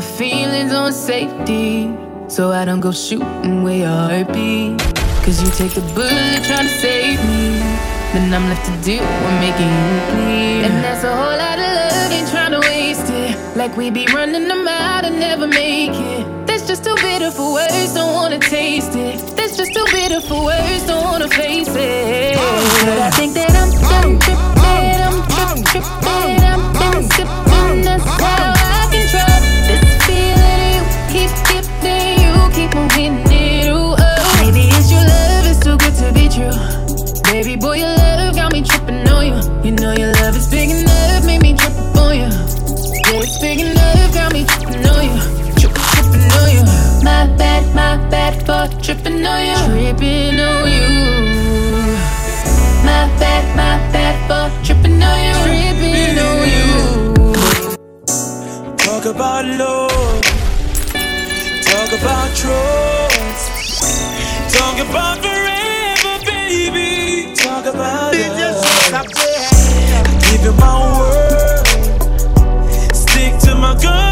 my feelings on safety. So I don't go shooting where your heart be. Cause you take the bullet trying to save me. Then I'm left to do what making you bleed. And that's a whole lot of love, ain't trying to waste it. Like we be running them out and never make it. That's just too bitter for words, don't wanna taste it. That's just too bitter for words, don't wanna face it. But I think that I'm done tripping, I'm tripping, I'm. My bad for tripping on you. Tripping on you. My bad, my bad for tripping on you. Tripping on you. Talk about love. Talk about trust. Talk about forever, baby. Talk about it. I give you my word. Stick to my gun.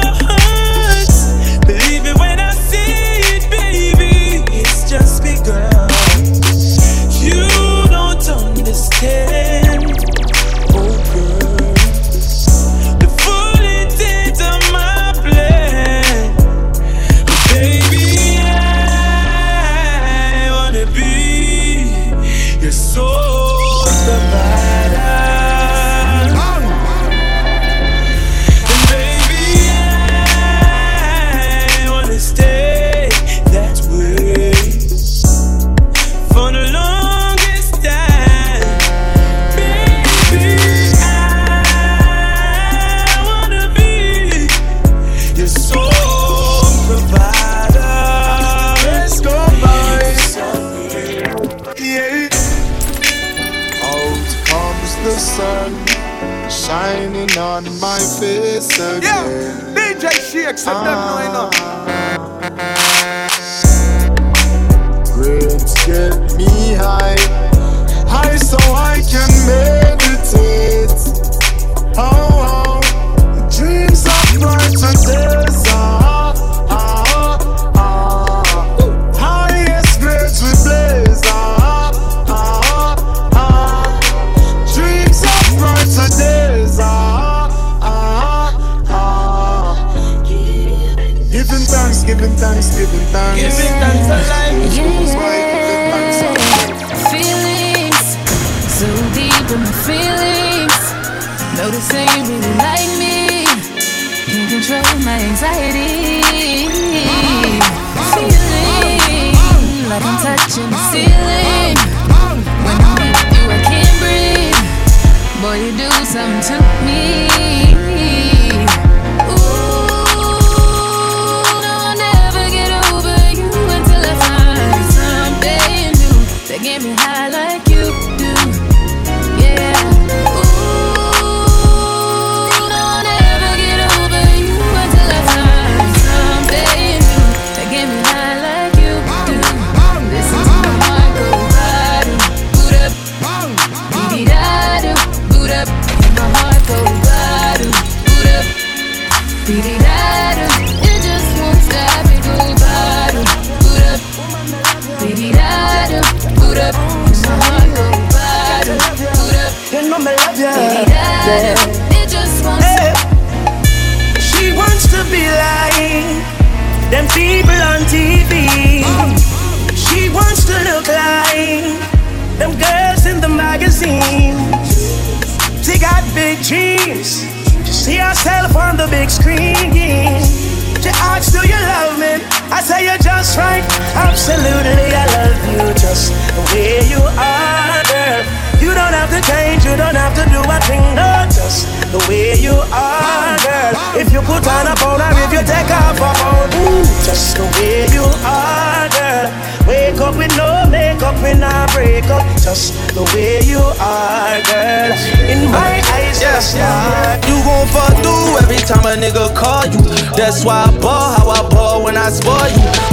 Yeah, DJ Shakes, I'm them.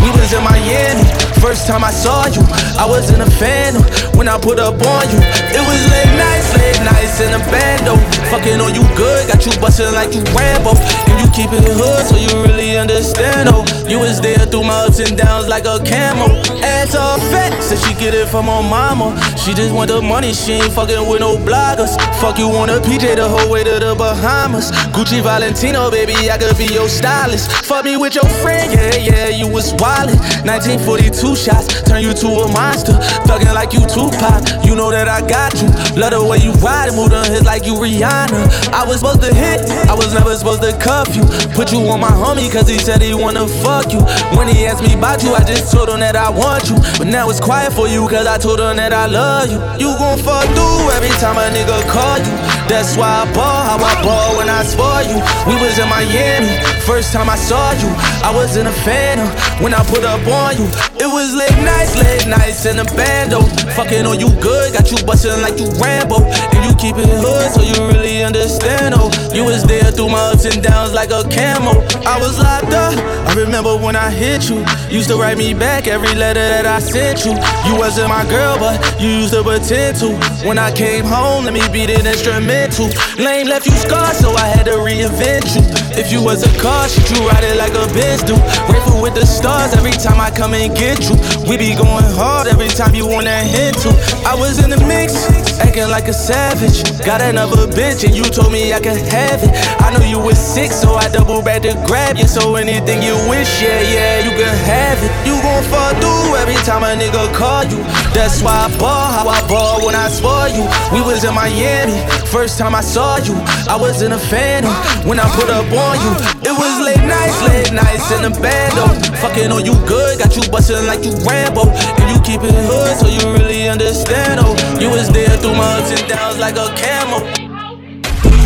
We was in Miami, first time I saw you. I was in a phantom when I put up on you. It was late nights, late nights in a bando. Fucking on you good, got you bustin' like you Rambo keep it hood so you really understand. Oh, you was there through my ups and downs like a camel. Ass all fat, said she get it from her mama. She just want the money, she ain't fucking with no bloggers. Fuck you on a PJ the whole way to the Bahamas. Gucci Valentino, baby, I could be your stylist. Fuck me with your friend, yeah, yeah, you was wildin'. 1942 shots, turn you to a monster. Thuggin' like you Tupac, you know that I got you. Love the way you ride move on hits like you Rihanna. I was supposed to hit, I was never supposed to cuff you. Put you on my homie, cause he said he wanna fuck you. When he asked me about you, I just told him that I want you. But now it's quiet for you, cause I told him that I love you. You gon' fuck through every time a nigga call you. That's why I ball how I ball when I spoil you. We was in Miami, first time I saw you. I was in a phantom when I put up on you. It was late nights, late nights in the bando. Fucking on you good, got you bustin' like you Rambo. And you keep it hood, so you really understand, oh. You was there through my ups and downs like a camel. I was locked up, I remember when I hit you. Used to write me back every letter that I sent you. You wasn't my girl, but you used to pretend to. When I came home, let me beat it instrumental. Lame left you scarred, so I had to reinvent you. If you was a car, shit, you ride it like a Benz do. Grateful with the stars every time I come and get you. We be going hard every time you wanna hit to. I was in the mix, acting like a savage. Got another bitch, and you told me I could have it. I know you was sick, so I double back to grab you. So anything you wish, yeah, yeah, you can have it. You gon' fall through every time a nigga call you. That's why I ball how I ball when I spoil you. We was in Miami, first time I saw you. I was in a phantom when I put up on you. It was late nights, late nights in the bando. Fucking on you good, got you bustin' like you Rambo. And you keep it hood so you really understand, oh. You was there through my ups and downs like a camel.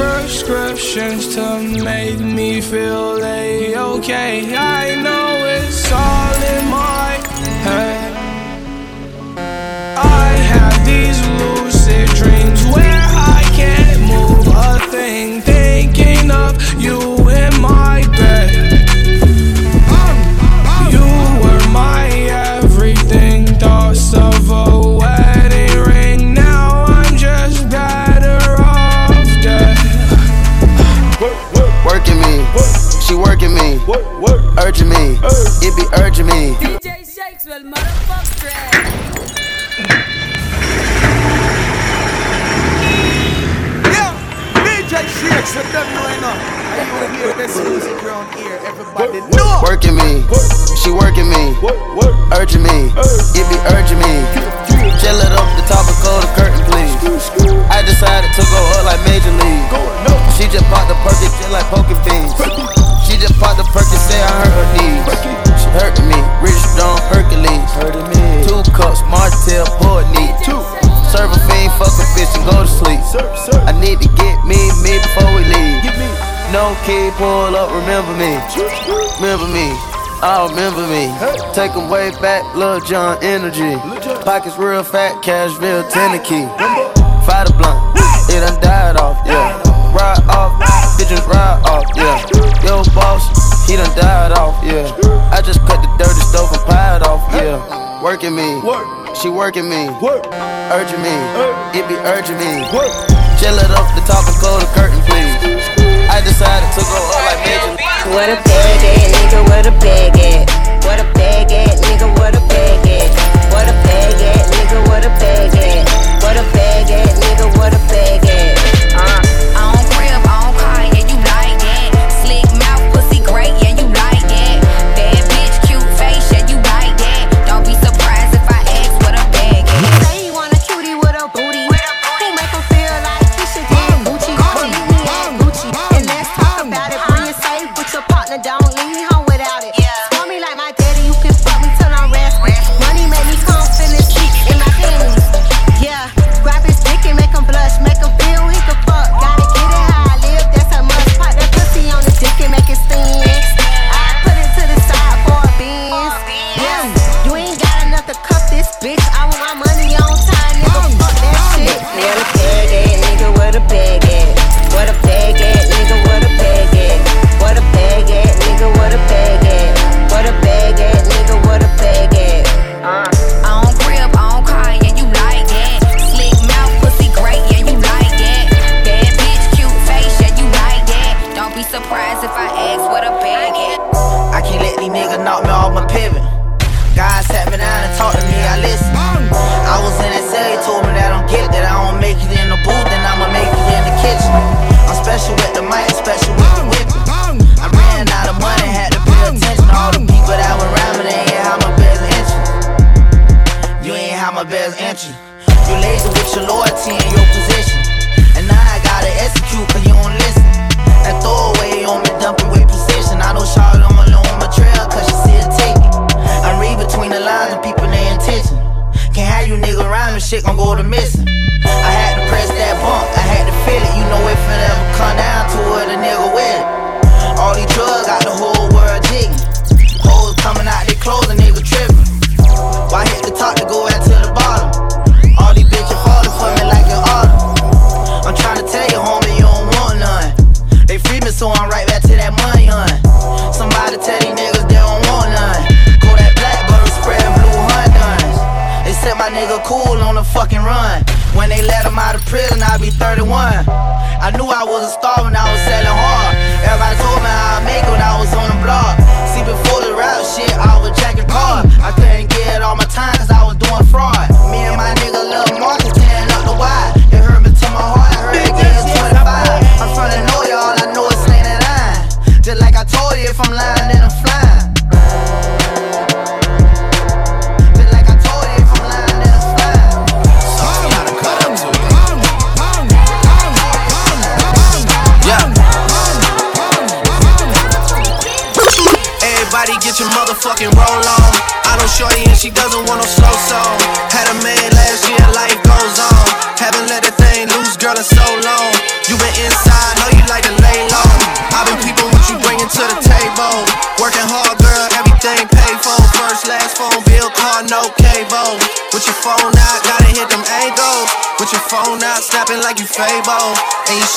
prescriptions to make me feel a-okay. I know it's all in my head. I have these lucid dreams where I can't move a thing, thinking of you urging me, it be urging me. DJ Shakes will motherfuck track. Yeah, DJ Shakes, let them know enough. Are you hear this music around here? Everybody know. Working me, she working me, urging me, it be urging me. Chill it up the top and close the curtain, please. I decided to go up like Major League. She just popped the perky just like poking beans. She just popped the perky, say I hurt her knees. She hurting me, rich Don Hercules. Two cups, Martell, it neat. Serve a fiend, fuck a bitch and go to sleep. I need to get me, me before we leave. No kid, pull up, remember me. Remember me. I remember me. Take 'em way back, Lil Jon energy. Pockets real fat, Cashville, Tennessee. Fight a blunt, it done died off, yeah. Ride off, bitches ride off, yeah. Yo, boss, he done died off, yeah. I just cut the dirty stove and piled off, yeah. Working me, she working me, urging me, it be urging me. Chill it up the top and close the curtain, please. I decided to go up like Major What a bag at, nigga, what a bag at? What a bag at, nigga, what a bag at? What a bag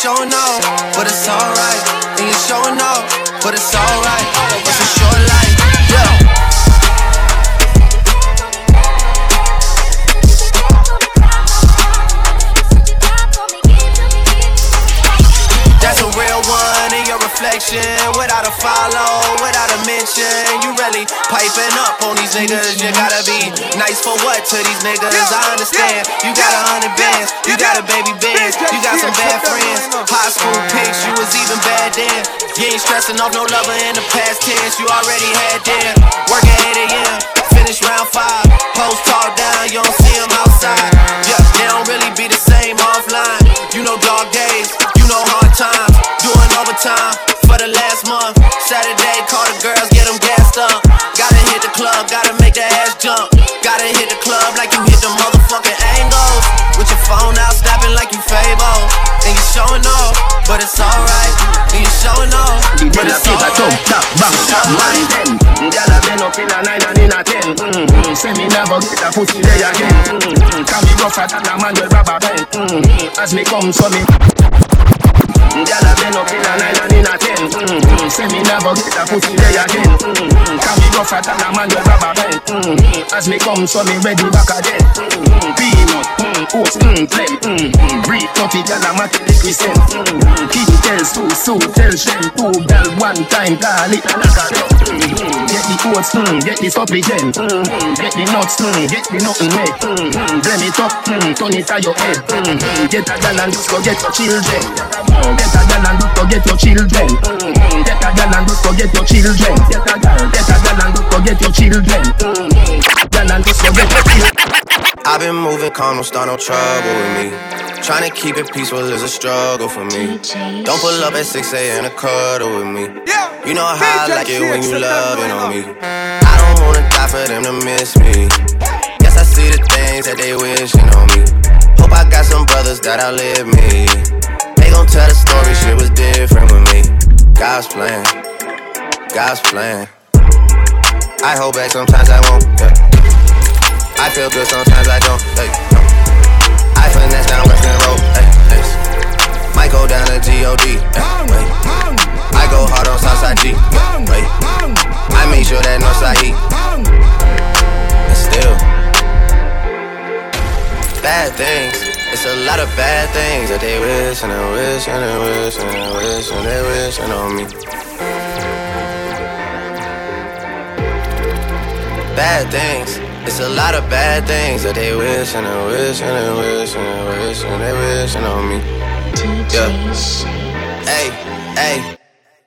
showing off, but it's alright. And you showing off, but it's alright. It's a short life. That's a real one in your reflection. Without a follow, without a mention. You really piping up on these niggas. You gotta be nice for what to these niggas? I understand. You got a hundred bands, you got a baby band, you got some bad friends. High school pics, you was even bad then. You ain't stressing off no lover in the past tense. You already had them. Working 8 a.m., finish round five. Post talk down, you don't see them outside. Yeah, they don't really be the same offline. You know dog days, you know hard times. Doing overtime for the last month. Saturday, call the girls, get them gassed up. Gotta hit the club, gotta make the ass jump. Gotta hit the club like you hit the motherfucking angles. With your phone out, snapping like you Fabo. And you showing off, but it's alright. And you showing off, but it's alright. Mind them, gyal a been up in a nine and in a ten. Mm-hmm. Say me never get a pussy there again. Mm-hmm. Can me rougher than a man with rubber band. Mm-hmm. As me come, so me. Gyal a been up in a nine in a ten. Mm-hmm. Say me never get a pussy there again. Mm-hmm. Can me rougher than a man with rubber band. Mm-hmm. As me come, so me ready back again. Mm-hmm. Peanut, mm, oats, mm, phlegm, mm-hmm. Breed 30 gyal a matic represent. Mm-hmm. King tells two, Sue tell Shem two gyal one time, call it a knock mm-hmm. Get the oats, mm, get the supplement, mm-hmm. get the nuts, mm, get the nothing make. Mm-hmm. Blame it up, mm, turn it on your head. Mm-hmm. Get a gyal and just go get your children. Get a gyal and just go get your children. Get a gyal and just go get your children. Get a gyal, get a gyal and just go get your children. Mm-hmm. And just go get your children. I've been moving calm, don't start no trouble with me. Trying to keep it peaceful is a struggle for me. Don't pull up at 6 a.m. to cuddle with me. You know how I like it when you loving on me. I don't wanna die for them to miss me. Guess I see the things that they wishing on me. Hope I got some brothers that outlive me. Gon' tell the story, shit was different with me. God's plan, God's plan. I hold back sometimes I won't. Yeah. I feel good sometimes I don't. Hey, no. I finesse down Weston Road. Hey, yes. Might go down to God. Hey, wait. I go hard on Southside G. Wait. I make sure that Northside heat. And still, bad things. It's a lot of bad things that they wish and they wish and they wish and they wish and they wish on me. Bad things. It's a lot of bad things that they wish and they wish and they wish and they wish and they wish on me. Yeah. Hey, hey.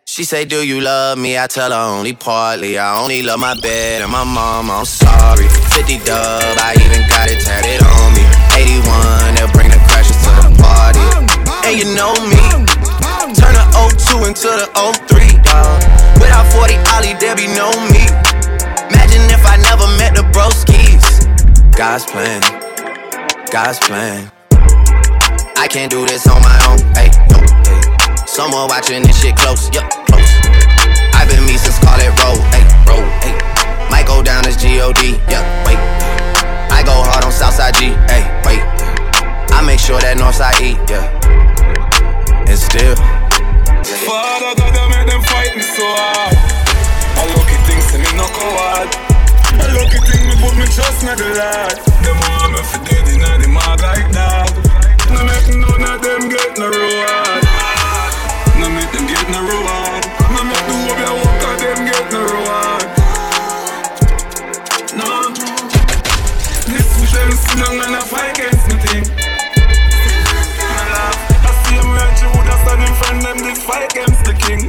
She say, Do you love me? I tell her only partly. I only love my bed and my mom. I'm sorry. 50 dub, I even got it tatted on me. 81, they'll bring the crashes to the party. And you know me. Turn the 02 into the 03, dog. Without 40 Oli, there be no me. Imagine if I never met the broskies. God's plan, God's plan. I can't do this on my own. Hey. Someone watching this shit close, yup, close. I've been me since call it roll, hey, roll, hey. Might go down as G-O-D, yeah, wait go hard on Southside G. Hey, wait. I make sure that Northside E, yeah. And still. Father God, I make them fight me so hard. I lucky things and me no coward. I lucky thing me put me trust in the lad. Them all me for dead in the mud like that. No make none of them get no reward. No make them get no reward. No make the whole them sitting on and I fight against nothing. My love, I see him right, you would have stand in front them, this fight against the king.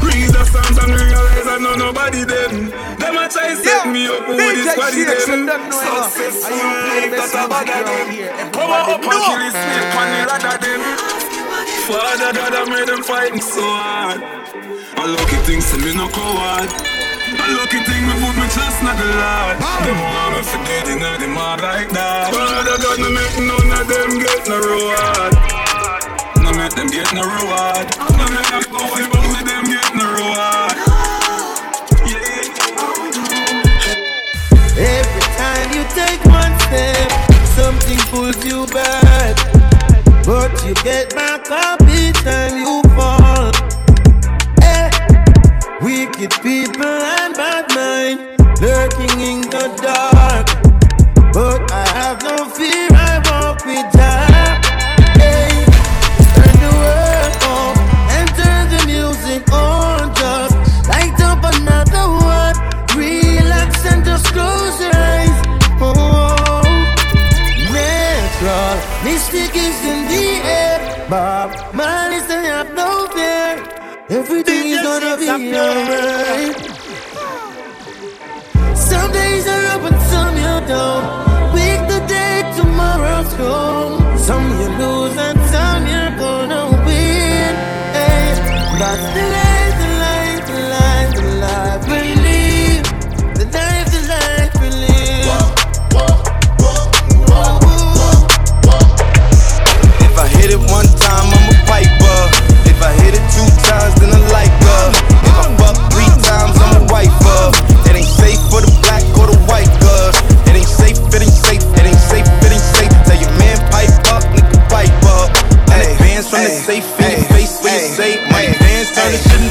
Read the Psalms and realize I know nobody them. Them a try set yeah. me up with this body them. Successful life that I bother them. Power up and kill his snake on the rather them. Father God, I made them fight so hard. I lucky things, so me no coward. A lucky thing me put me trust not the Lord. Them want me dead inna the mud like that. Father God, no make none of them get no reward. No make them get no reward. No make them go away, but them get no reward. Every time you take one step, something pulls you back. But you get back up each time you Wicked people and bad mind lurking in the dark. But I have no fear. Some days are up and some you don't. Pick the day tomorrow's gone. Some you lose and it shouldn't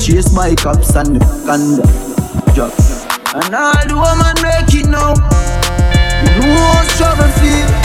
Chased by cops and thunder. And all the woman make it now. You know how struggle feel.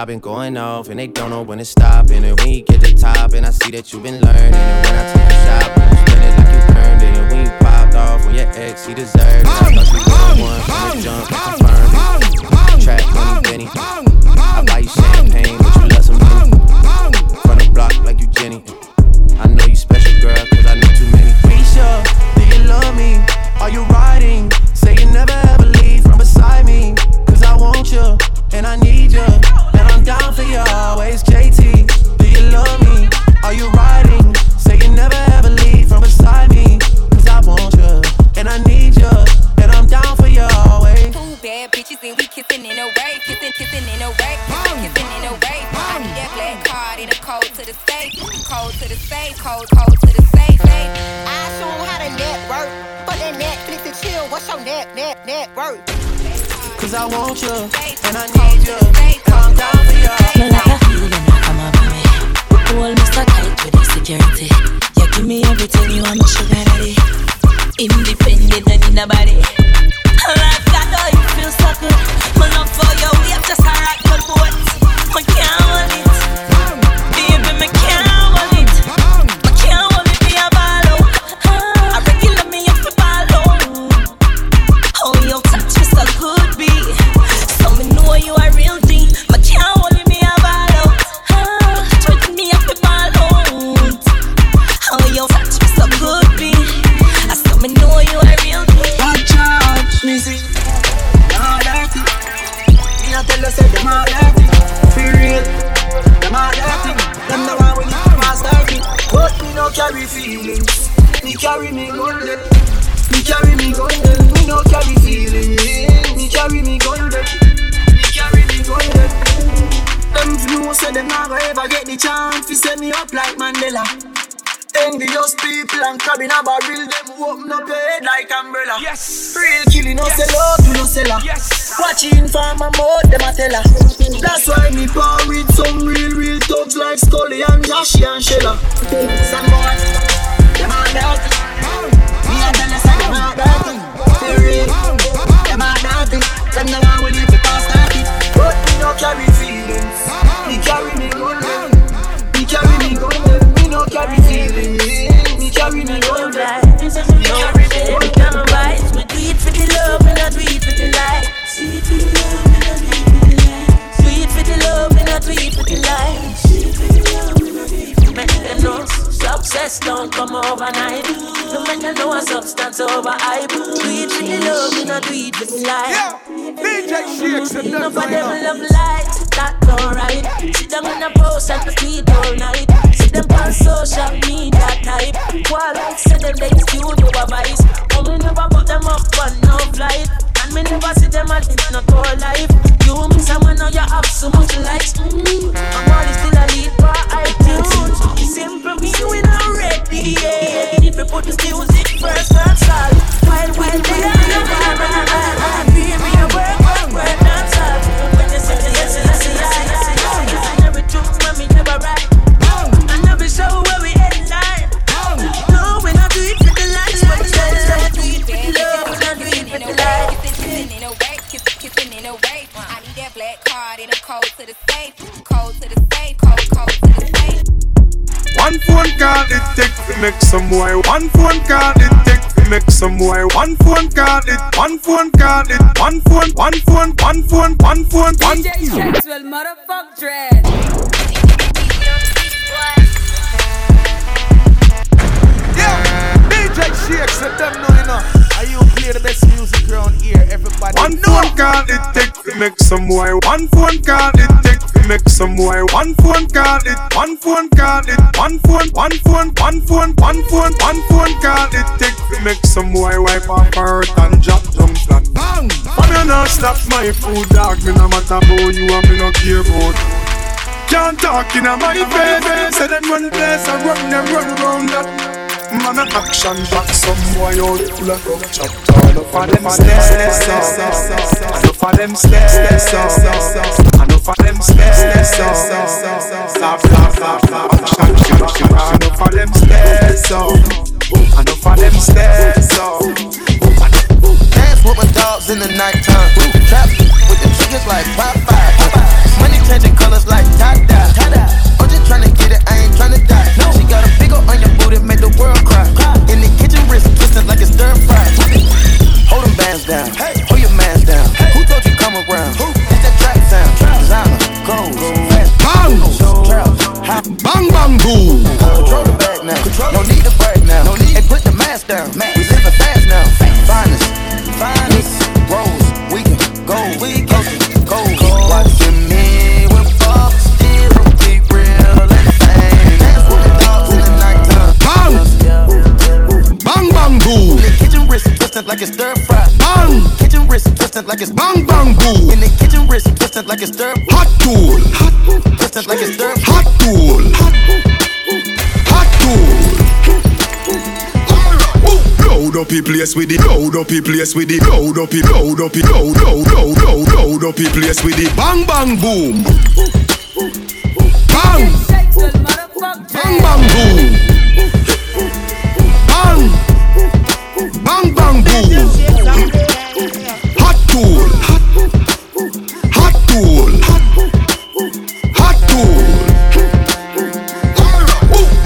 I've been going off and they don't know when it's stop. And when you get the top, and I see that you've been make some boy. One phone call it. One phone call it. One phone. One phone. One phone. One phone. One. DJ Sexwell, motherfuck dread. Yeah, DJ Shakes, let them know enough. Are you play the best music around here? Everybody One phone call it take to make some boy. One phone call it take to make some boy. One phone call it. One phone call it. One phone. One phone. One phone. One phone. One phone call it take to make some boy wipe off her hurt and drop down flat. Bang! But me not stop my food dog. Me no matter about you and me no care about. Can't talk in a my face. Say them run the place and run them run around that. Man a action back some boy out full of rum chop Enough of them stairs up Enough of them stairs up Enough of them stairs up Stop, stop, stop, stop Action, action, Enough of them stairs up Enough of them stairs up Dance with my dogs in the nighttime. Trap with the triggers like Popeye. Money changing colors like tie-dye. I'm just tryna get it, I ain't tryna die. She got a big ol' on your booty, make the world cry. In the kitchen, wrist twisting like it's stir fry. Hold them bands down, hold your mans down. Who told you come around? It's that track sound. Designer, gold, Bang! Bang, bang, boom! Control the bag now. No need to brag now. No need. Hey, put the mask down. Twisted like it's stir fry. Bang! Kitchen wrist twisted like it's Bang, bang, boom! In the kitchen wrist twisted like it's stir Hot tool! Hot. Twisted like it's stir Hot tool! Hot tool! Load up the place with it, load up the place with it, load up it, load up it, load, load, load, load, up the place with it, bang, bang, boom! Bang! Bang, bang, boom! Boom! Hot tool! Hot tool! Hot tool!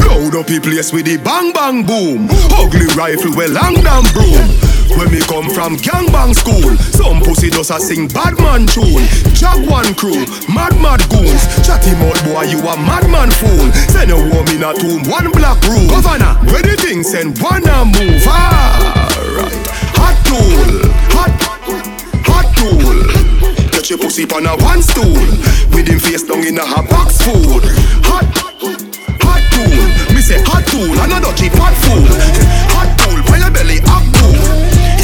Load up the place with the bang bang boom. Ugly rifle with long damn broom. When me come from gangbang school, some pussy does a sing bad man tune. Jaguan crew, mad mad goons. Chatty mouth boy, you a madman fool. Send a woman in a tomb, one black room. Governor, where the thing send one a move. Ah. Alright, hot tool, hot, hot tool. Catch your pussy on a one stool. With him face down in a hot box food. Hot, hot tool. Me say hot tool, another cheap hot food. Hot tool, by your belly, hot cool.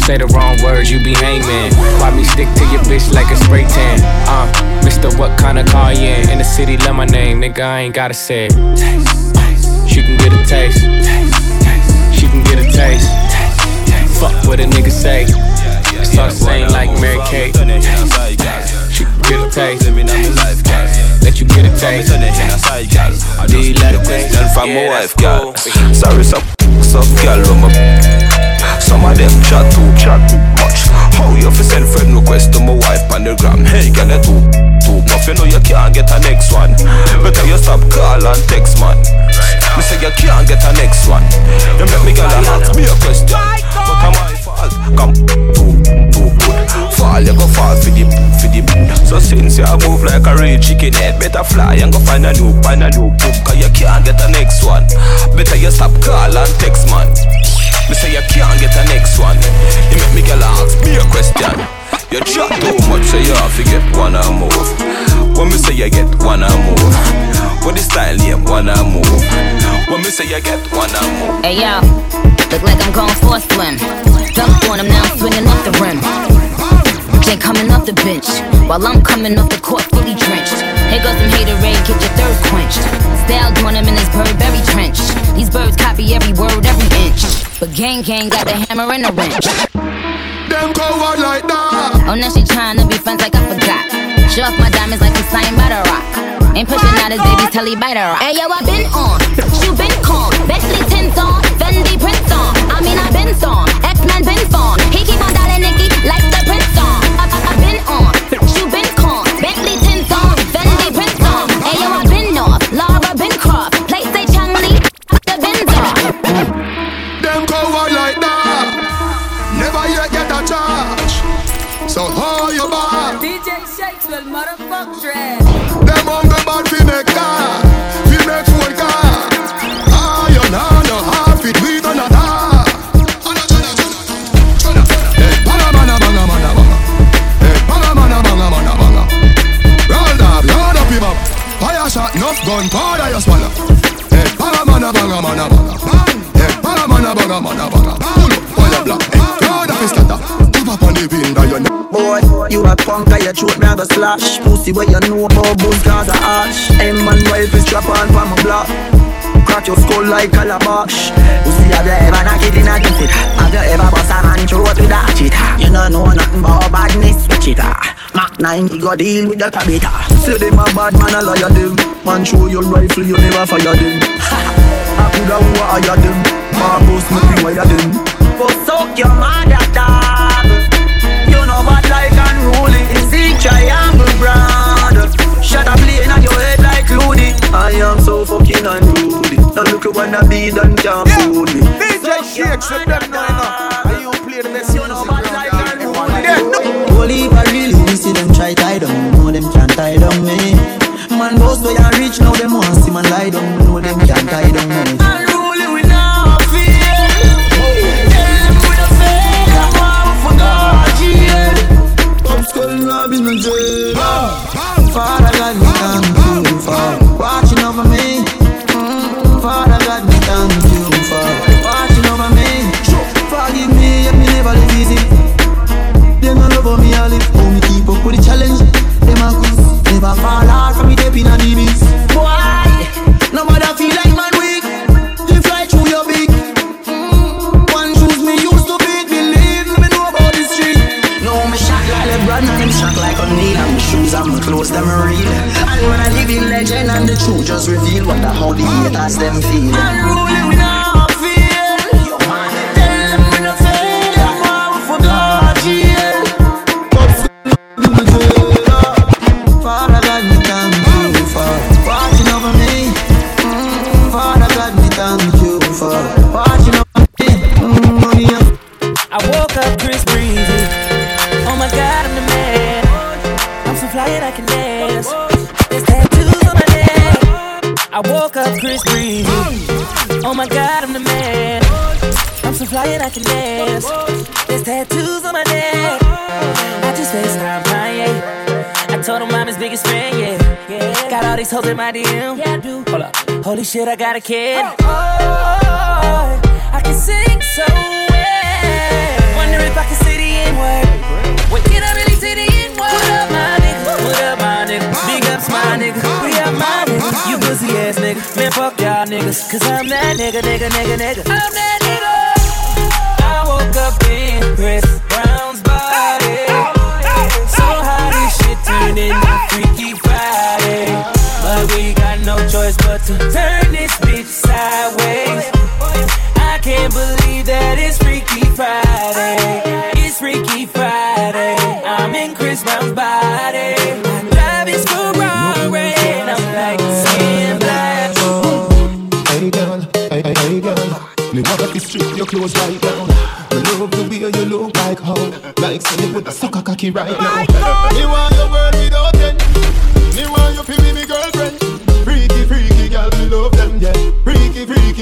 Say the wrong words, you be hangman. Why me stick to your bitch like a spray tan? Uh, Mr. What kind of car you in? In the city, love my name, nigga, I ain't gotta say it. She can get a taste. She can get a taste. Fuck what a nigga say. The same like Mary Kate. She can get a taste. Let you get a taste. Do you let it taste? Girl from my wife, girl. Sorry, some some girl when my Some of them chat too, chat too much. How you fi send friend request to my wife on the gram? Hey, girl, you too, too much. You know you can't get a next one. Better you stop call and text, man. Me say you can't get a next one. You make me girl ask me a question. But am I fault? Come, too. Fall, you go fall for the, for the mood. So since you move like a real chicken head, better fly and go find a new, find a new book. Cause you can't get a next one. Better you stop call and text, man. Me say you can't get a next one. You make me girl ask me a question. You chat too much, so you have to get one and move. When me say you get one and move. When the style name one and move. When me say you get one and move. Hey yo, look like I'm going for a swim. Dunk on him now, swinging off the rim. Jay coming off the bench, while I'm coming off the court fully drenched. Here goes some hater raid, get your thirst quenched. Style on him in his Burberry trench. These birds copy every word, every inch. But gang gang got the hammer and the wrench. Them coward like that. Oh, now she tryna be friends like I forgot. Show off my diamonds like it's signed by the rock. Ain't pushing out his babies till he bite a rock. Hey yo, I been on, you been calm. Bentley tints on, Fendi prints on. I mean I been on, X Men been on. On So hold your back. DJ Shakes will motherfuck dread. Them on the bad fi make car, fi make phone car. Ah, you know no half it, gonna die. Hey, banga banga banga banga banga. Hey, banga banga banga banga banga. Roll up, load up him up. Fire shot, enough gun, powder you swallow. Hey, banga banga banga banga banga. Hey, banga banga banga banga banga. Punk, I a throat, me have a slash. Pussy where you know about booze, cause a arch M man wife is strap on from a block. Crack your skull like calabash Pussy, have you ever knock it in a ticket? Have you ever bust a man throat with a cheetah? You don't know nothing about badness, switch it ah Mac 9, he go deal with the cabita Say them a bad man, a liar them. Man show your rifle, you never fire them. I coulda who hire them? Barbos, me be wire them Bust out your mother, dog triangle brand Shut up playing on your head like Looney I am so fucking unruly. Now look at when I be done can't fool me DJ Shakes, let them know enough. And you play the best music around here. Holy if I really see them try tie down. Know them can't tie down me. Man boss where you reach now them want see man lie down. Know them can't tie down me Got hoes in my DM. Yeah, I do. Hold up. Holy shit, I got a kid. Oh, oh I can sing so well. Wonder if I can say the N word. Wait, can I really say the N word? What up, my nigga? What up, my nigga? Big ups, my nigga. We up, my nigga. You pussy ass nigga. Man, fuck y'all niggas. Cause I'm that nigga, nigga, nigga, nigga. I'm that nigga. I woke up in Chris Brown's body. So how this shit turned into Freaky no choice but to turn this bitch sideways. I can't believe that it's Freaky Friday. It's Freaky Friday. I'm in Chris Brown's body. I drive his Ferrari. And I'm like, skin black. Hey girl, hey, hey, hey girl Me want to strip your clothes right now Me love the way you look like how Like say you put a sucker cocky right now Me want your world without end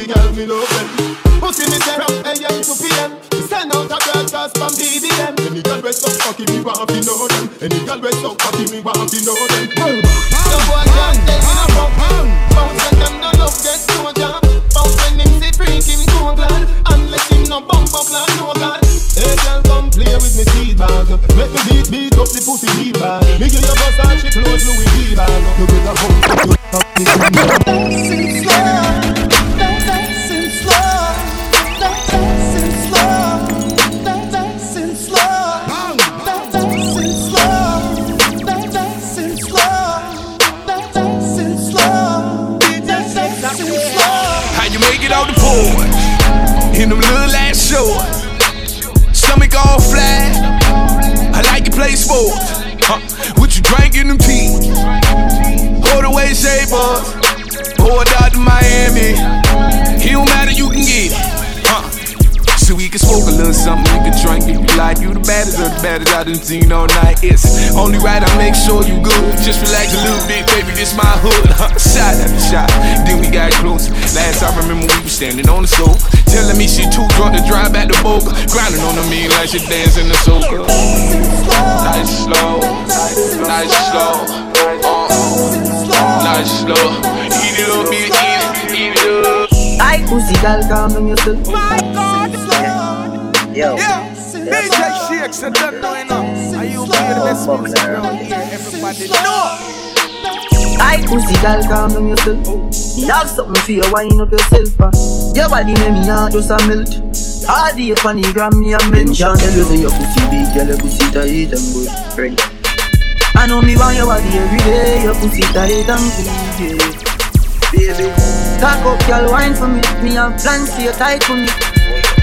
girl, me love them. Pussy me say from AM to PM Send out a broadcast from BBM Any girl we so cocky, me want to know them. Any girl we so cocky, me want to know them like she dancing the soca. Nice slow, nice slow, uh, nice slow. Eat it up, eat it, eat it up. I pussy girl, calm down yourself. My God, Yo. Yeah, DJ Shakes and them know enough. Are you play the best music around here? Everybody know. I pussy girl, calm down yourself. You have something for you, wind up yourself. Uh. Your body make me heart just a melt. All day the gram, me a melt. Can't tell you say your pussy big, girl, your pussy tight and good. Ready? I know me want your body every day. Your pussy tight and good. Baby, talk up, girl, wine for me. Me have plans for you tight for me.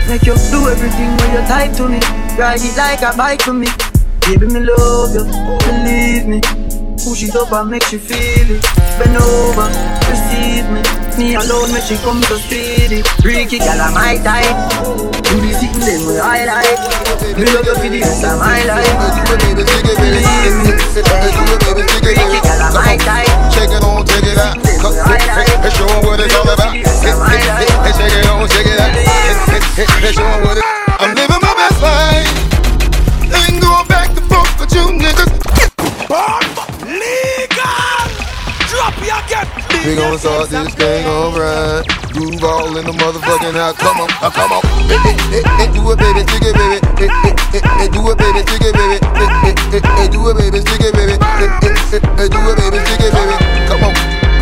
Make you do everything when you tight to me. Ride it like a bike for me. Baby, me love you, believe me. Push it up and make you feel it. Bend over, receive me. Me alone make she come to speedy. Freaky girl, I'm my type. Do the sitting then we I like. Me love you for the rest of my life. Believe me. Freaky girl, I'm my type. Shake it on, take it out. Come, hey, show 'em what it's all about. Hey, hey, hey, hey, shake it on, shake it out. Hey, hey, hey, hey, show 'em what it. I'm living my best life. Ain't going back to fuck with you niggas. Legal! Drop you again! We gon' start this thing alright. Groove all in the motherfucking house. Come on, uh, come on. Hey, hey, hey, hey, do it, baby, stick it, baby. Hey, hey, hey, hey, do it, baby, stick it, baby. Hey, hey, hey, hey, do it, baby, stick it, baby. Hey, hey, hey, hey, do it, baby, stick it, baby. Come on,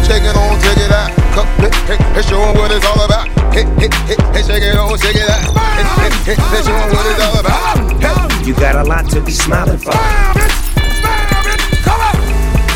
shake it on, take it out. Come, hey, hey, hey, show 'em what it's all about. Hey, hey, hey, hey, shake it on, shake it out. Hey, hey, hey, hey, show 'em what it's all about. You got a lot to be smiling for.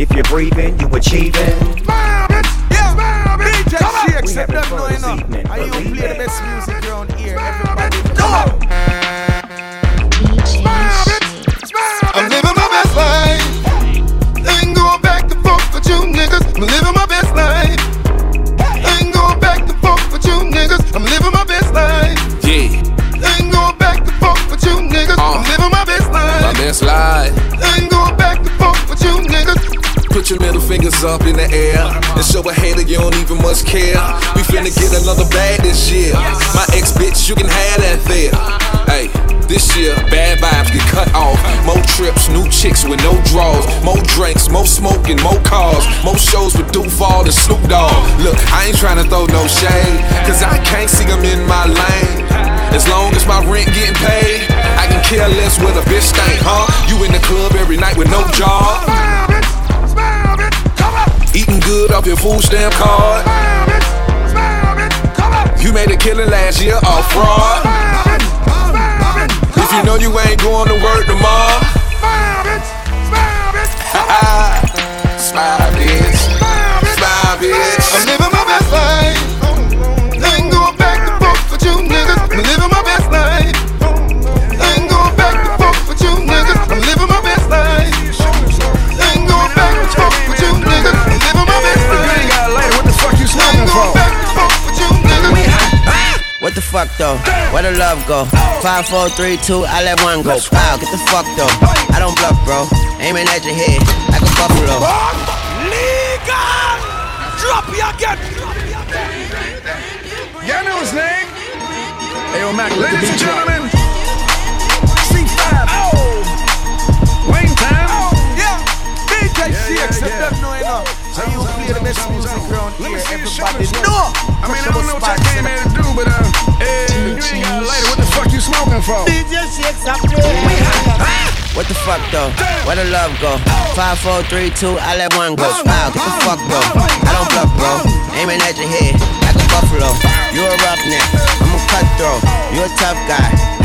If you're breathing, you achieving. DJ Shakes and them know enough. Are you play the best music around here? Everybody know. I'm living my best life. Ain't going back to fuck with you niggas. I'm living my best life. Ain't going back to fuck with you niggas. I'm living my best life. Yeah, Ain't going back to fuck with you niggas. Uh. I'm living my best life. my best life. Your middle fingers up in the air and show a hater you don't even much care. We finna get another bag this year. My ex bitch, you can have that there. Hey, this year, bad vibes get cut off. More trips, new chicks with no draws. More drinks, more smoking, more cars. More shows with Duval and Snoop Dogg. Look, I ain't tryna throw no shade, cause I can't see them in my lane. As long as my rent getting paid, I can care less where the bitch think, huh? You in the club every night with no job. Eating good off your food stamp card. You made a killing last year off fraud. If you know you ain't going to work tomorrow. Smile, bitch. Smile, bitch. I'm living my best life. Fuck though? Where the love go? Five, four, three, two, I let one go. Wow, get the fuck though. I don't bluff, bro. Aiming at your head like a buffalo. Legal! Drop you again! You know his name? Hey, yo, Mac, Ladies and gentlemen, C5. Wayne Town. Yeah! DJ Yeah, Shakes yeah, and yeah. them know enough. Are you hear the best music around here. I mean, I don't know what y'all came here to do, but uh, hey, you ain't got a lighter. What the fuck you smoking for? DJ Shakes, I'm what the fuck though? Where the love go? Five, four, three, two. I let one go. Smile, get the fuck bro. I don't bluff, bro. Aiming at your head like a buffalo. You a roughneck, I'm a cutthroat. You a tough guy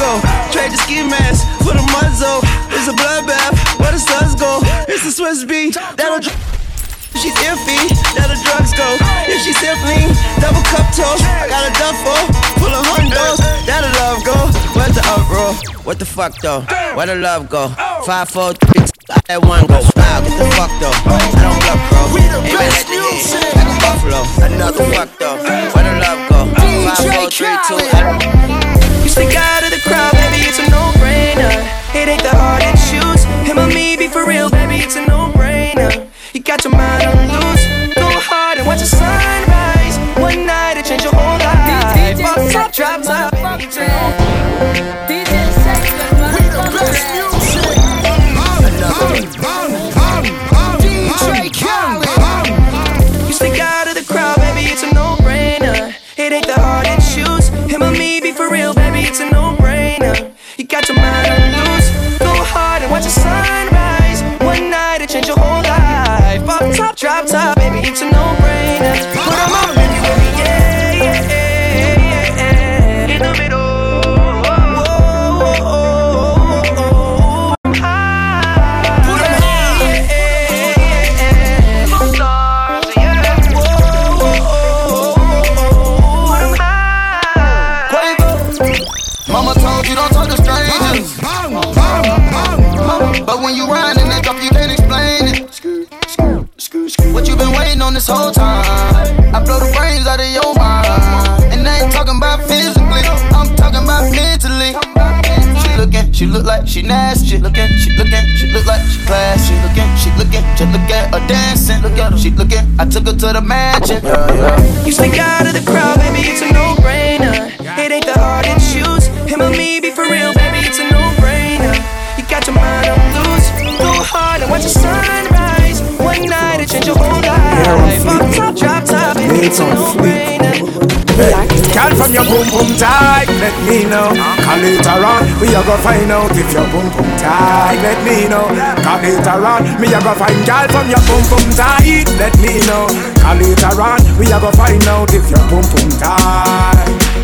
go? Trade the ski mask for the muzzle. It's a bloodbath. Where the suns go? It's the Swiss be. That'll dr- She's iffy, that'll drugs go. If she's simply double cup toast, I got a duffel full of hundos. That'll love go. Where's the uproar? What the fuck though? Where the love go? Five, four, three, I let one go. Smile, get the fuck though. I don't bluff, bro. At the head like a buffalo. Another fuck though. Where the love go? Five, four, three, two, I don't. You stick out of for real, baby, it's a no-brainer. You got your mind on loose. Go hard and watch the sunrise. One night it change your whole life. Fuck top, drop top, baby, it's a no-brainer. DJ Shakes, we the best music. DJ Khaled. You stick out of the crowd, baby, it's a no-brainer. It ain't the hard to choose. Him or me, be for real, baby, it's a no-brainer. You got your mind Mama told you don't talk to strangers. But when you ride in that drop, you can't explain it. What you been waiting on this whole time? I blow the brains out of your mind. And I ain't talking about physically, I'm talking about mentally. She looking, she look like she nasty. She looking, she looking, she look like she classy. She looking, she looking, just look at her dancing. Look at her, she looking. I took her to the mansion. Yeah, yeah. You stick out of the crowd, baby, it's a no-brainer. It ain't the hard to Him me, be for real, baby, it's a no-brainer. You got your mind on loose. Go hard and watch the sunrise. One night it change your whole life. Fuck top, drop top, baby, it's a no-brainer. Girl from your boom boom tight, let me know. Call later on, we are gonna find out if your boom boom tight. Let me know. Call later on, me a go find girl from your boom boom tight. Let me know. Call later on, we are gonna find out if your boom boom tight.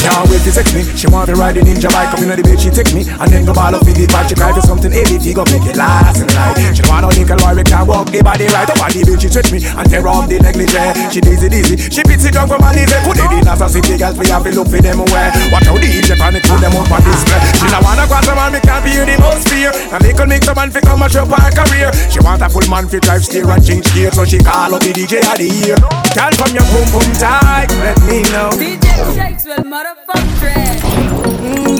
Can't wait to text me. She want to ride the ninja bike up in the bed. She take me and then go ball up with the But She cry for something heavy. She go make it last and night. She want to nickel or we can walk the body right up on the bed. She touch me and tear off the negligee. She dizzy dizzy. She beats it down from my knees. Put it in as a city girls. We have to look for them away. Watch how the DJ panic put them up on display. She not go to man. We can't be the most fear. And they could make the man fi come and show her career. She want a full man fi drive steer and change gear. So she call up the DJ of the year. Girl from your boom boom tight. Let me know. DJ Shakes will motherfuck dread.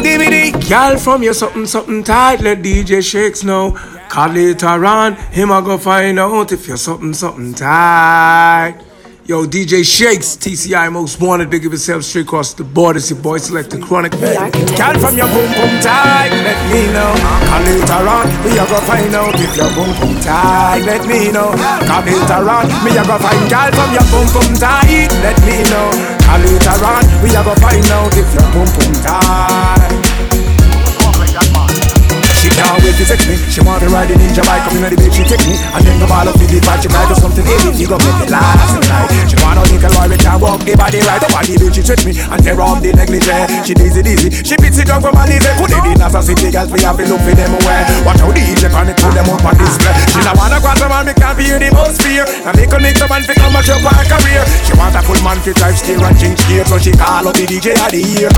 DVD. Girl from you something something tight. Let DJ Shakes know. Call later on. Him I go find out if you're something something tight. Yo, DJ Shakes, TCI most wanted, big of yourself straight across the border. It's your boy Select the Chronic. Girl from your boom boom tight, let me know. Call later on, we are gonna find out if your boom boom tight. Let me know. Call later on, me a go find girl from your boom boom tight. Let me know. Call later on, we a go find out if your boom boom tight. She can't wait to text me. She want to ride the ninja bike up in the bed. She take me and then go ball up with the bike. She cry to something heavy. She go make it last night. She want to nickel or we can walk the body right the bed. She touch me and tear off the negligee. She dizzy dizzy. She beats it down from my knees. Put it in as a city girls. We have to look for them away. Watch how the DJ panic put them up on display. She not wanna go to man. Me can't be the most fear. And me connect the man fi come and show her career. She want a full man to drive steer and change gear. So she call up the DJ of the year.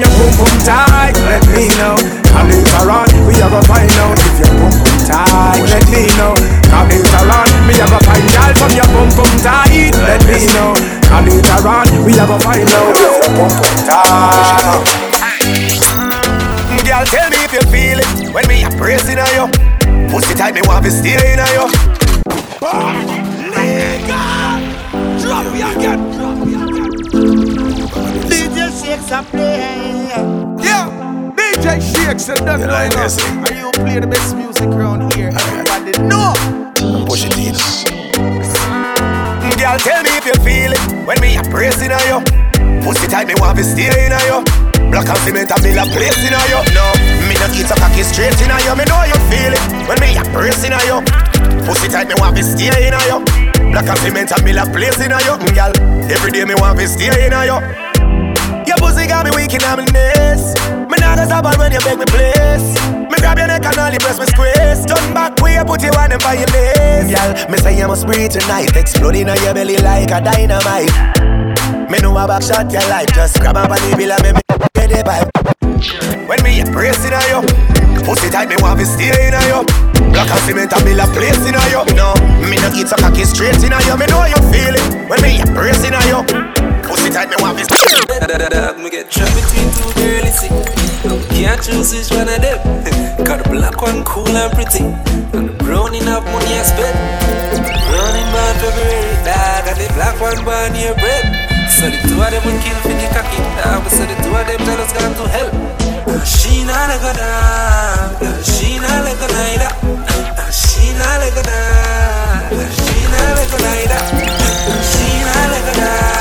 Your boom boom tight, let me know. Come later on, we are gonna find out if your boom boom tight. Let me know. Come later on, me a go find y'all from your boom boom tight. Let me know. Come later on, we have a go find out if your boom boom tight. Girl, tell me if you feel it when me a praising on you. Pussy tight, me want to stay in on you. Drop me again. DJ Shakes a play. Yeah. DJ Shakes and them know enough. And you play the best music around here. Everybody know. Push it in. Girl, tell me if you feel it when me a praising on you. Pussy tight, me want to stay in on you. Black and cement, I feel a place in on you. No, me not eat a cocky straight in on you. Me know you feel it when me a praising on you. Pussy tight, me want to stay in on you. Black and cement, I feel a place in on you. Mm, girl, every day me want to stay in on you. Your pussy got me weak in my knees. Not gonna when you beg me please. Me grab your neck and all you press me squeeze. Turn back way you put you on them by your knees. Y'all, me say you must breathe tonight. Exploding on your belly like a dynamite. Me know a back shot your life. Just grab on the bill and me me get the vibe. When me a bracing on you, pussy tight me want to stay in on you. Black and cement and me a place in on you. No, me no eat a cocky straight in on you. Me know you feel it when me a bracing on you. Pussy tight me want to stay. Me get trapped between two girlies. Can't choose which one of them. Got the black one cool and pretty. And the brown enough money I spend. Brown in born February, dog. And the black one born year bread. So the two of them would kill for the cocky, dog. So the two of them jealous gone to hell. She not a dog. She not a night. She not a dog. She not a night. She not a dog.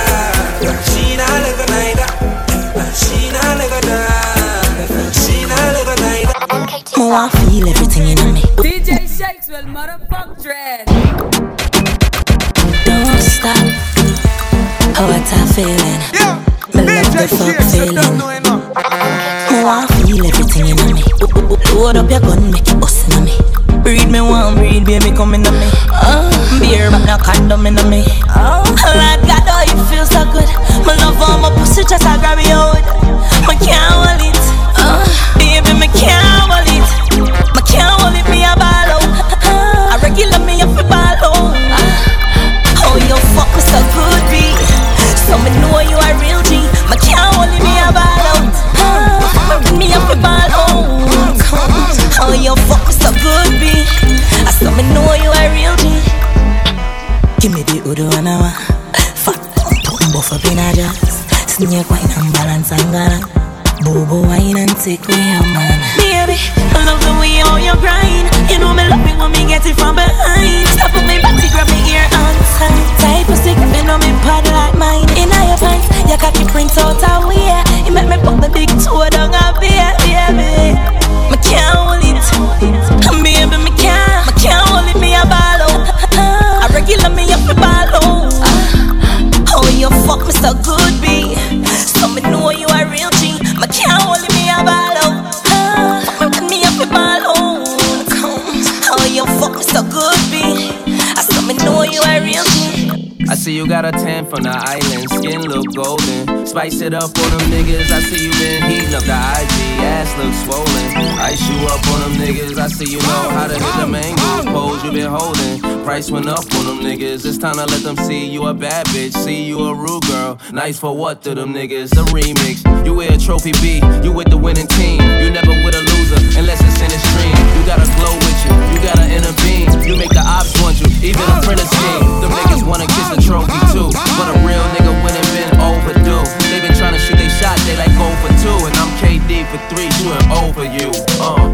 Night. More I feel everything in me. DJ Shakes will motherfuck dread. Don't stop. Oh, what I'm feeling. Me love the fuck feeling. More I feel everything in me. Load up your gun, make it bust in me. Breed me one, breed baby come in me. Oh, beer, but no condom in me. Oh, Lord God, oh, it feels so from the island, skin look golden. Spice it up on them niggas. I see you been heating up the IG, ass look swollen. Ice you up on them niggas. I see you know how to hit them angles. Pose you been holding. Price went up on them niggas. It's time to let them see you a bad bitch. See you a rude girl. Nice for what to them niggas? The remix. You wear a trophy B. You with the winning team. You never with a loser unless it's in a stream. You got a glow with you. You got an inner beam. You make the ops want you. Even a printer scheme. Wanna kiss the trophy too. But a real nigga when it been overdue. They been trying to shoot they shot, they like for two. And I'm KD for three, shooting over you. Uh.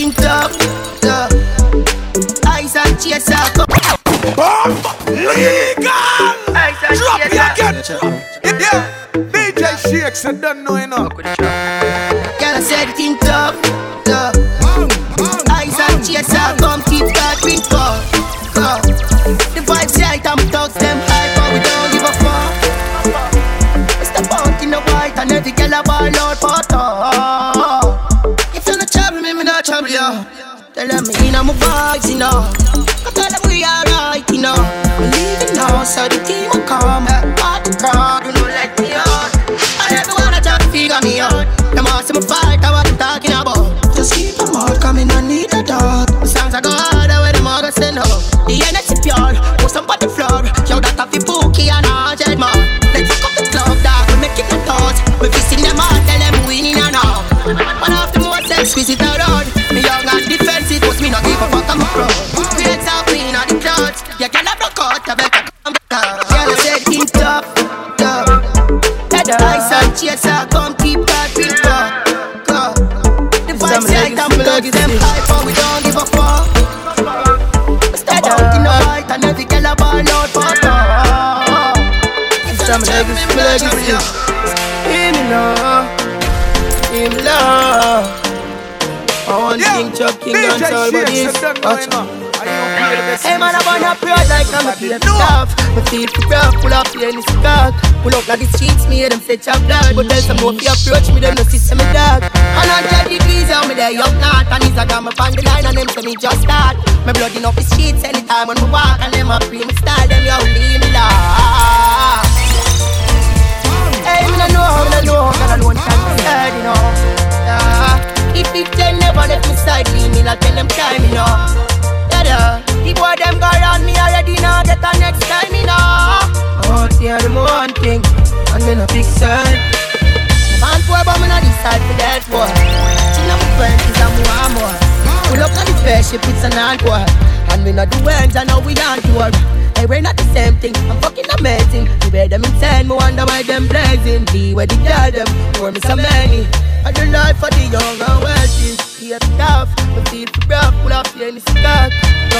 Think tough, tough. Ice and chase. Like I'm a play. Me feel for rough, pull up here in the stock. Pull up like the streets, me hear them say chop blood. But there's some more approach me, them no see me dog. The keys out me there up north. And he's a got me on the line and them say me just start. My blood in up the streets anytime when we walk. And them a free me style, them you leave me love. Hey, me no know, me no know, me no know, can't decide, you know. Yeah. If it never let me side, leave me, like tell them time, you know. Yeah. The boy them go around me already now, get the next time, you know. Oh, yeah, them one thing, and then a big side. Man poor, but me not decide for that boy. Watching up my friends is a more and more. Pull up on the spaceship, it's an encore. And we not do ends, I know we on tour. Hey, we're not the same thing. I'm fucking amazing. You wear them insane, me wonder why them blazing. Be where the girl them, for me so many. And the life for the young and wealthy. Keep tough, me feel for rough, pull up here in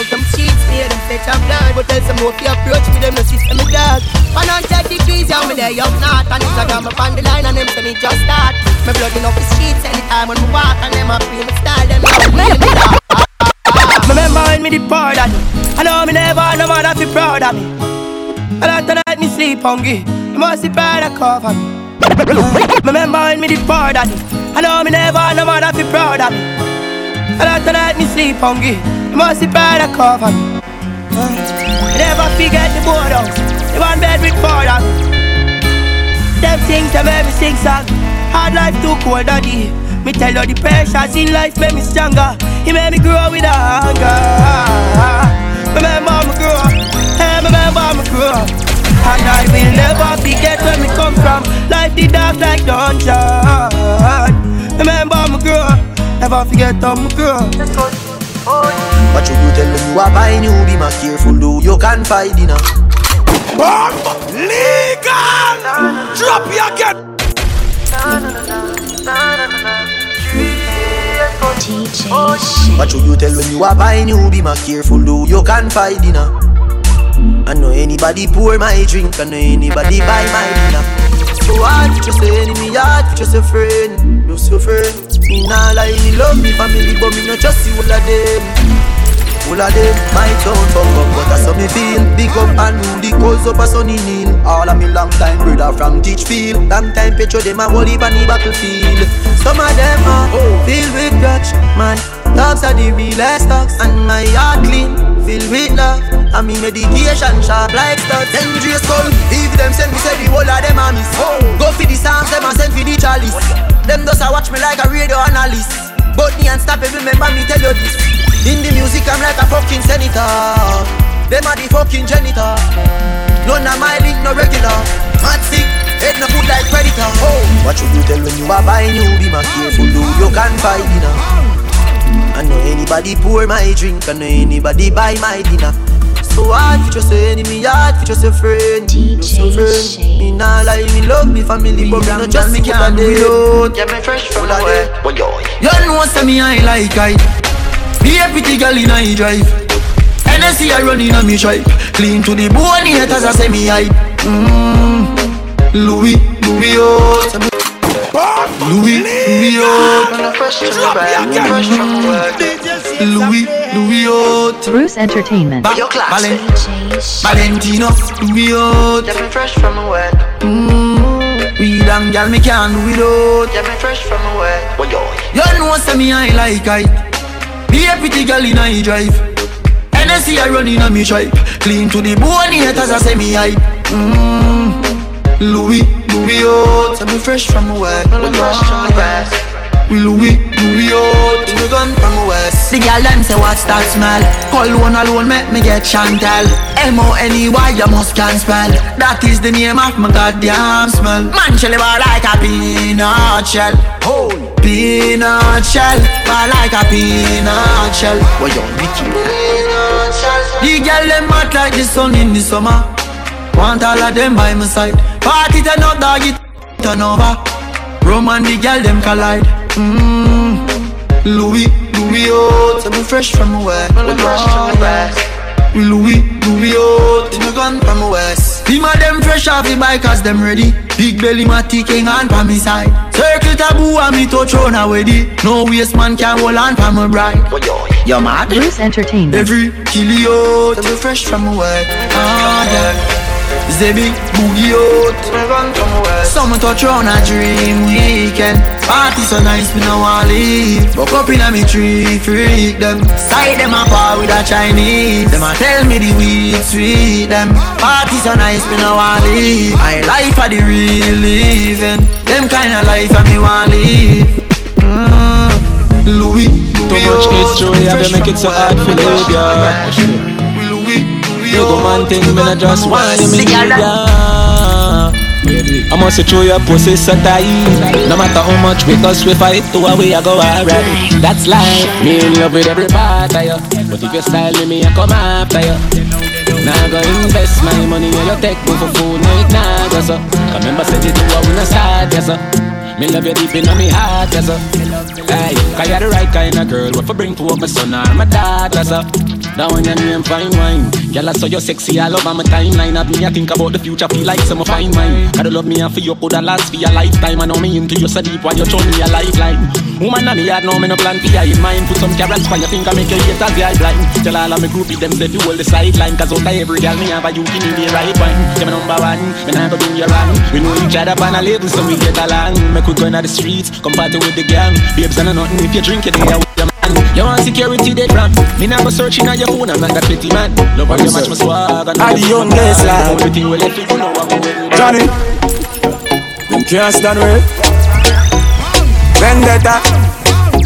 the skirt. Love some sheets, fear them fetch a blood. But tell some more if you approach me, them no system me dog. And on check keys, yeah, me there up north. And Instagram up on the line, and them say me just start. Me blood in off the streets anytime when we walk, and them a free me style, them we me. Remember when me poor daddy I know me never no mother fi proud of me A lot of night me sleep hungry You must be proud of cover me Remember when me poor daddy I know me never no mother fi proud of me A lot of night me sleep hungry be proud of cover me uh, Never forget the house The one bed with four of Them things that make me sing song Hard life too cold daddy me tell you the pressures in life make me stronger. He made me grow with hunger. Remember me grow up, hey, remember me grow up. And I will never forget where me come from. Life the dark like dungeon. Remember me grow up, never forget me grow up. What you do tell me you are buying you be more careful do you can find dinner Bomb legal. Drop you again. What you tell when you are buying you be more careful do you can find dinner I know anybody pour my drink I know anybody buy my dinner So hard just enemy hard just a friend. Just a friend. Me nah lie me love me family but me not just see all of them all of them my town fuck up But that's how me feel. Big up and rule the cause up a sunny kneel All of me long time brother from Teachfield Long time petro them a up on the battlefield. Some of them are filled with grudge Man, dogs are the realest dogs And my heart clean, filled with love And me medication sharp like studs Dangerous skull, if them send me say the whole of them a miss Go for the songs, them a send for the chalice Them just a watch me like a radio analyst But me and stop remember me tell you this. In the music, I'm like a fucking senator. Them are the fucking janitor. None of my link, no regular. Mad sick, head no food like predator. Oh, what should you tell when you are buying you? Be my careful, do you can find dinner. I know anybody pour my drink, I know anybody buy my dinner. So hard for just a enemy, hard for just a friend. Just a friend. Me nah lie, me love me family, but me not just me can't reload. Yeah, me fresh from the way. You don't know say me I like I Be a pretty girl in I drive NSC I run in a me tribe Clean to the bone haters I say me hype mm. Louis, Louis oh Louis, Louis oh Louis, Louis oh Bruce Entertainment. Ba- Valen- Valentino, Louis oh Yeah, fresh from the way. mm. Weed and gal me can't do without Yeah, fresh from the way. You know say me I like I. Be a pretty girl in I drive. NSC I run in a me tribe. Clean to the bone haters I say me hype. Mm. Louis, Louis oh Say me fresh from the west. We fresh from the west. We Louis, Louis oh We gun from the west? The girl them say what's that smell. Call one alone make me get Chantel. M-O-N-E-Y you must can spell. That is the name of my goddamn smell. Man shell bar like a peanut shell. Oh Peanut shell. Bar like a peanut shell. What you wicked The girl them hot like the sun in the summer Want all of them by my side. Party turn up dog it turn over. Rum and the girl them collide. Mm. Louis, Louis oh Say me fresh from the west. Me fresh from the west. We Louis, Louis oh Till me gone from the west. Him a them fresh off the bike as them ready. Big belly matty king on pa me side. Circle taboo and me touch on a weddy No waste man can hold on pa my bride. You mad? Bruce Entertainment. Every kilio Till me fresh from the west. Ah yeah Zebi, boogie out Summer touch on a dream weekend. Party so nice, me no want leave. Woke up in a me tree, freak them. Side them apart with a Chinese. Them a tell me the weed sweet them. Party so nice, me no want leave. My life are the real living Them kind of life I me want live. Mm. Louis, Too much history, I be make it so hard for live, yeah. You go man thing, me not just want you, me need ya. I must show your pussy so tight No matter how much we cause we fight To a way I go alright That's life Me in love with every part of you But if you style me, me I come after you Now I go invest my money in your tech but for food No it nah go so Remember said you do what we not start yes sir me love you deep in my heart, yes sir. Hey, cause you're the right kind of girl. What for bring to up my son or my daughter, sir. That one your name fine wine. Girl, I saw you sexy all over my timeline. Have me, I think about the future, feel like some fine wine. I don't love me and for you could last for your lifetime. I know me into you so deep while you show me a lifeline. Woman, I me had no me no plan for you in mind. Put some carrots for your finger, make your haters eye blind. Tell all of me groupie them say you hold the sideline. Cause out of every girl me have a you give me the right one. Give me number one, me go do you wrong. We know each other on a label so we get along. Make we go in the streets, come party with the gang. Babes and nothing if you drink it, there with your man. You want security dead ram. Me go searching on your phone, I'm not that pretty man. Love how you match my swag. I'm the youngest lad. Everything we left you know do. Johnny, them can't stand with Vendetta,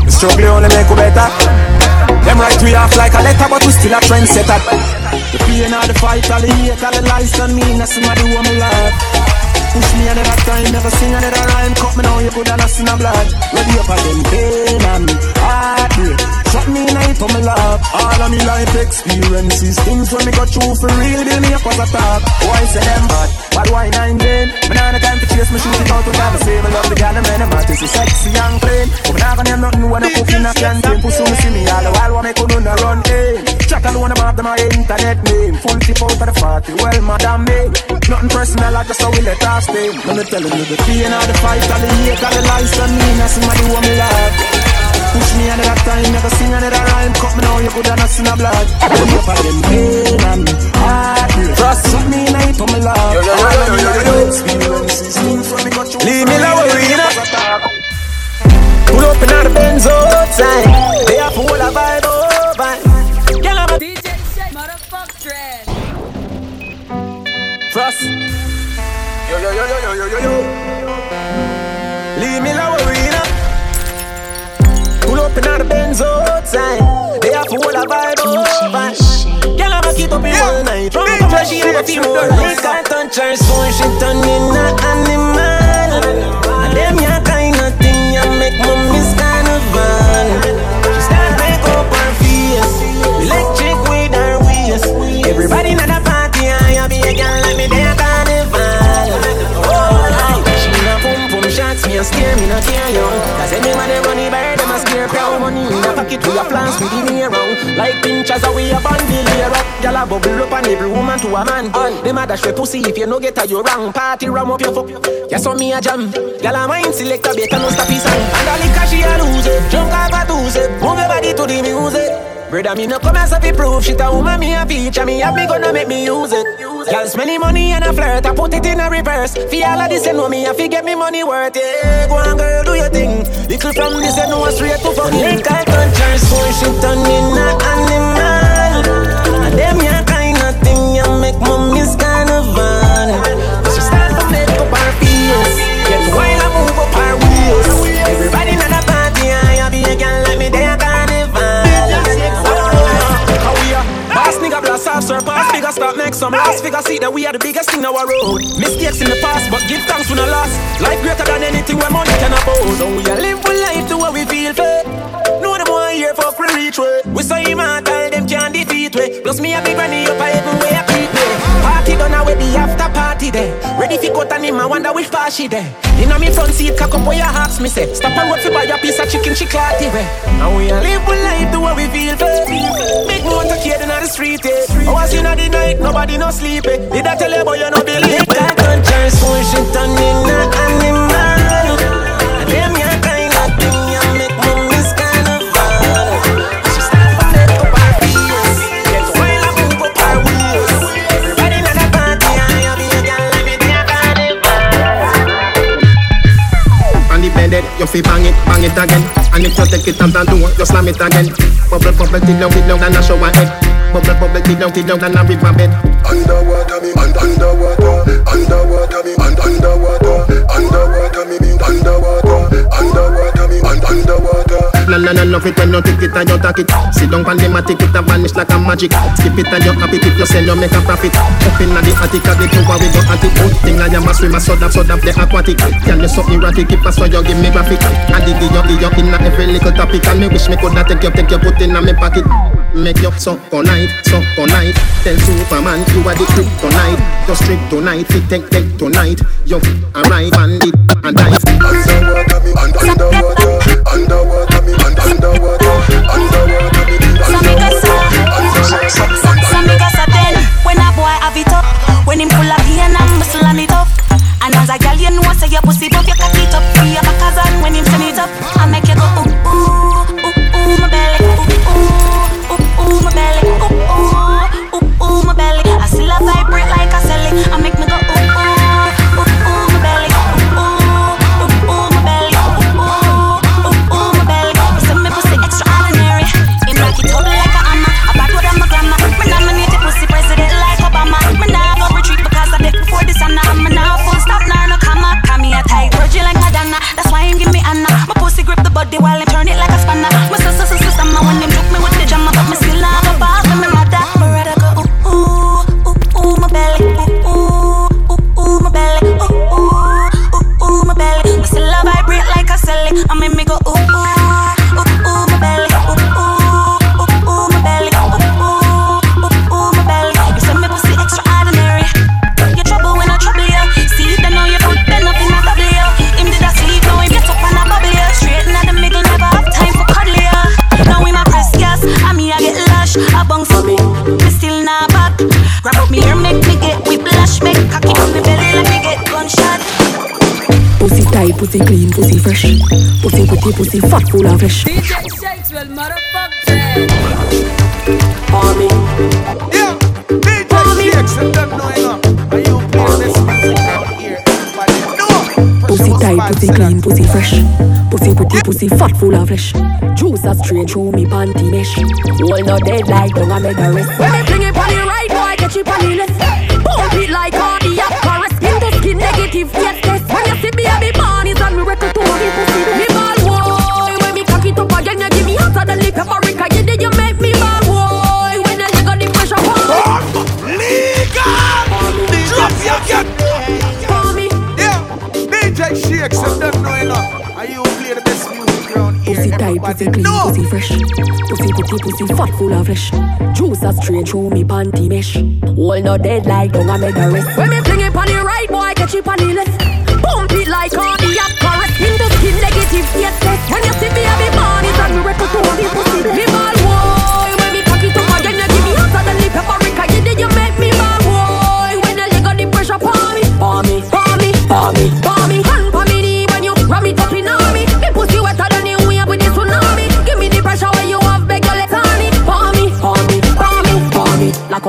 the struggle only make you better. Them right we off like a letter, but we still a trendsetter. The pain of the fight, all the hate, all the lies on me, that's somebody who me love. Push me another time, never sing another rhyme. Cut me now, you could have lost in a blood. Ready up for them pain and heartbreak. Shot me night for my love. All of me life experiences, things when me got through for real, build me up as a top. Why say them bad? But why nine then? Me nah no time to chase me shoot it out have a say me love the gal and them artists is sexy and clean. But me nah gonna name nothing when I cook in a canteen. Pursue me see me all the while, what me could do no run eh. in. Chat alone about them my internet name. Full tip out of the party, well madam me. Nothing personal, I just how we let us stay. Let me tell you the pain of the fight, all the hate, all the lies on me. Now somebody who me love. Push me another time, never sing another rhyme. Cut me now, you could have not seen a blood. Pull up for them pain and heartbreak. Trust me, night for me love. Yo, yo, yo, yo, yo, yo. Leave me low, we not. Pull up in the Benz outside. They are full of vibe, oh vibe. Girl, I'm a DJ Shake, motherfuck dread. Frost. Yo, yo, yo, yo, yo, yo, yo. Leave me low, we not. Pull up up in the Benz outside. They have full of vibe oh, over. Girl, I'ma keep up in all night. From the flash, she have a few more lights. I touch her soul, she turn in a animal. And them ya kind of thing ya make me a scare me no care yo. Cause any man they run the bird, them a scare proud money in a pocket we a plans we give me around. Like pinchers we a bundle here up. Gyal a bubble up and every woman to a man. Them a dash we pussy if you no get a you wrong. Party ram up your foot. Yeah, so me a jam. Gyal a mind select a better no stop his song. And the cash she a lose it. Jump off a it. Move your body to the music. Brother, me no come as a fi proof. Shit a woman me a feature. Me have me gonna make me use it. Girl smelly money and a flirt. I put it in a reverse. Fi all of this and know me a fi get me money worth Yeah, go on girl do your thing. Little from this and know straight to fucking I touch her so she turn in a animal. And them ya kind of thing ya make me miss carnival She start to make up her face make some last Figure see that we are the biggest thing our road. Mistakes in the past but give thanks for the loss Life greater than anything where money can afford. So we are live with life to what we feel for No them here fuck we reach way. We so immortal them can't defeat we Plus me a big granny up a heaven way a creep me Party done away the after party there. Ready fi cut and him I wonder which part she there. Inna me front seat cock up where your hearts me say Stop and road fi buy a piece of chicken she clatty way And we a live with life to what we feel for Big motor kid inna the street eh Hours inna the night nobody no sleep eh Did I tell you but you no believe That country so she turn in a animal Bed, you fi bang it, bang it again. And if you take it out the door, you slam it again. Bubble, bubble, till down, till down, and a shower head. Bubble, bubble, till down, till down, and a river bed. Underwater me, un- underwater, underwater me, un- underwater, underwater me, underwater, underwater un- underwater. La la la love it when you take it and you take it. Sit down on the matic, it a vanish like a magic. Skip it and you happy if you sell, you make a profit. Up inna the attic, a the tower we go at it. Good thing I am a swimmer, so that so that the aquatic. Can you so erratic, if I saw you give me graphic. I dig you, dig you inna every little topic, and me wish me coulda take you, take you, put inna me pocket. Make you suck all night, suck all night. Tell Superman you are the kryptonite. Just strip tonight, fit take take tonight. You arrive and it and dive. Pussy clean, pussy fresh. Pussy pretty, pussy fat, full of flesh. DJ Shakes will motherfucker. Army. Yeah, DJ Shakes and them know enough. And you play this music down here. Everybody. Pussy tight, pussy clean, pussy fresh. Pussy pretty, pussy fat, full of flesh. Juice a straight through me panty mesh. Hold no dead like don't I make a rest. When me fling it on the right, boy, catch it on the left. Pump it like cardiac arrest. Skin to skin negative, yes, Pussy clean, no. pussy fresh. Pussy tucky, pussy fat full of flesh Juice a straight through me panty mesh. All no dead like dung a made a rest. When me fling it on the right, boy, catch it on the left. Pump it like all the up, caress Him the skin negative, yes.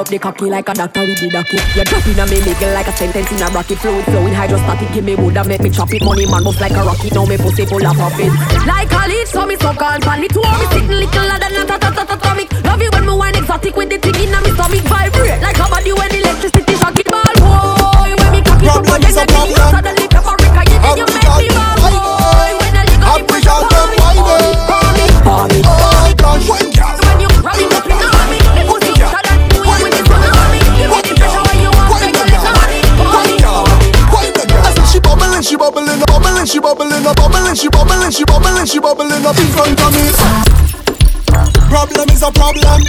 up the cocky like a doctor with the ducky. You drop in a me nigga like a sentence in a rocket. Flowing, flowing, hydrostatic. Give me wood and make me chop it. Money man moves like a rocket. Now me pussy full of profit. Like a leech, so me suck on pan. Me two me sitting little and a tatatatomic. Love you when me wine exotic with the thing in a me stomach vibrate like a body when electric. up in front of me. Problem is a problem.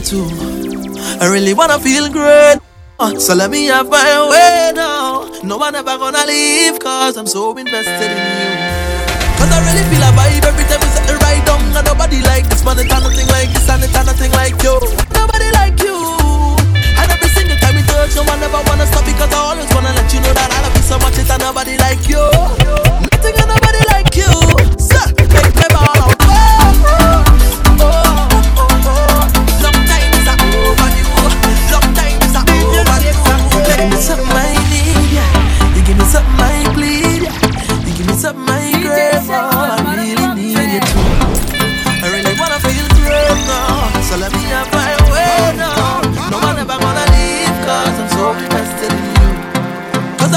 too. I really wanna feel great. Uh, so let me have my way now. No one ever gonna leave, cause I'm so invested in you. Cause I really feel a vibe every time we set the right down. And nobody like this man, it's nothing like this, and it's nothing like you. Nobody like you. And every single time we touch, no one ever wanna stop because I always wanna let you know that I love you so much, it's nobody like you.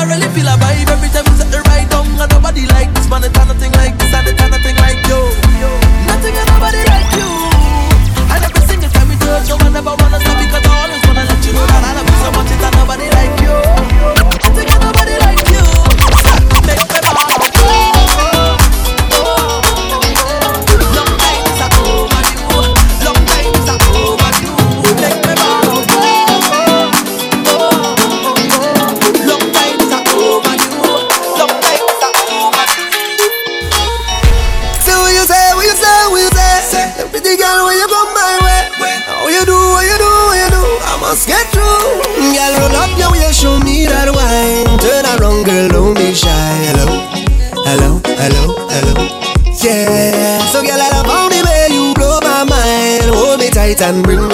I really feel a vibe every time we set the right down. And nobody like this man, it's nothing like this, and it's nothing like you. Nothing and nobody like you. And every single time we touch, so I never wanna stop because I always wanna let you know that I love you so much, it's nobody like you. Nothing and nobody and bring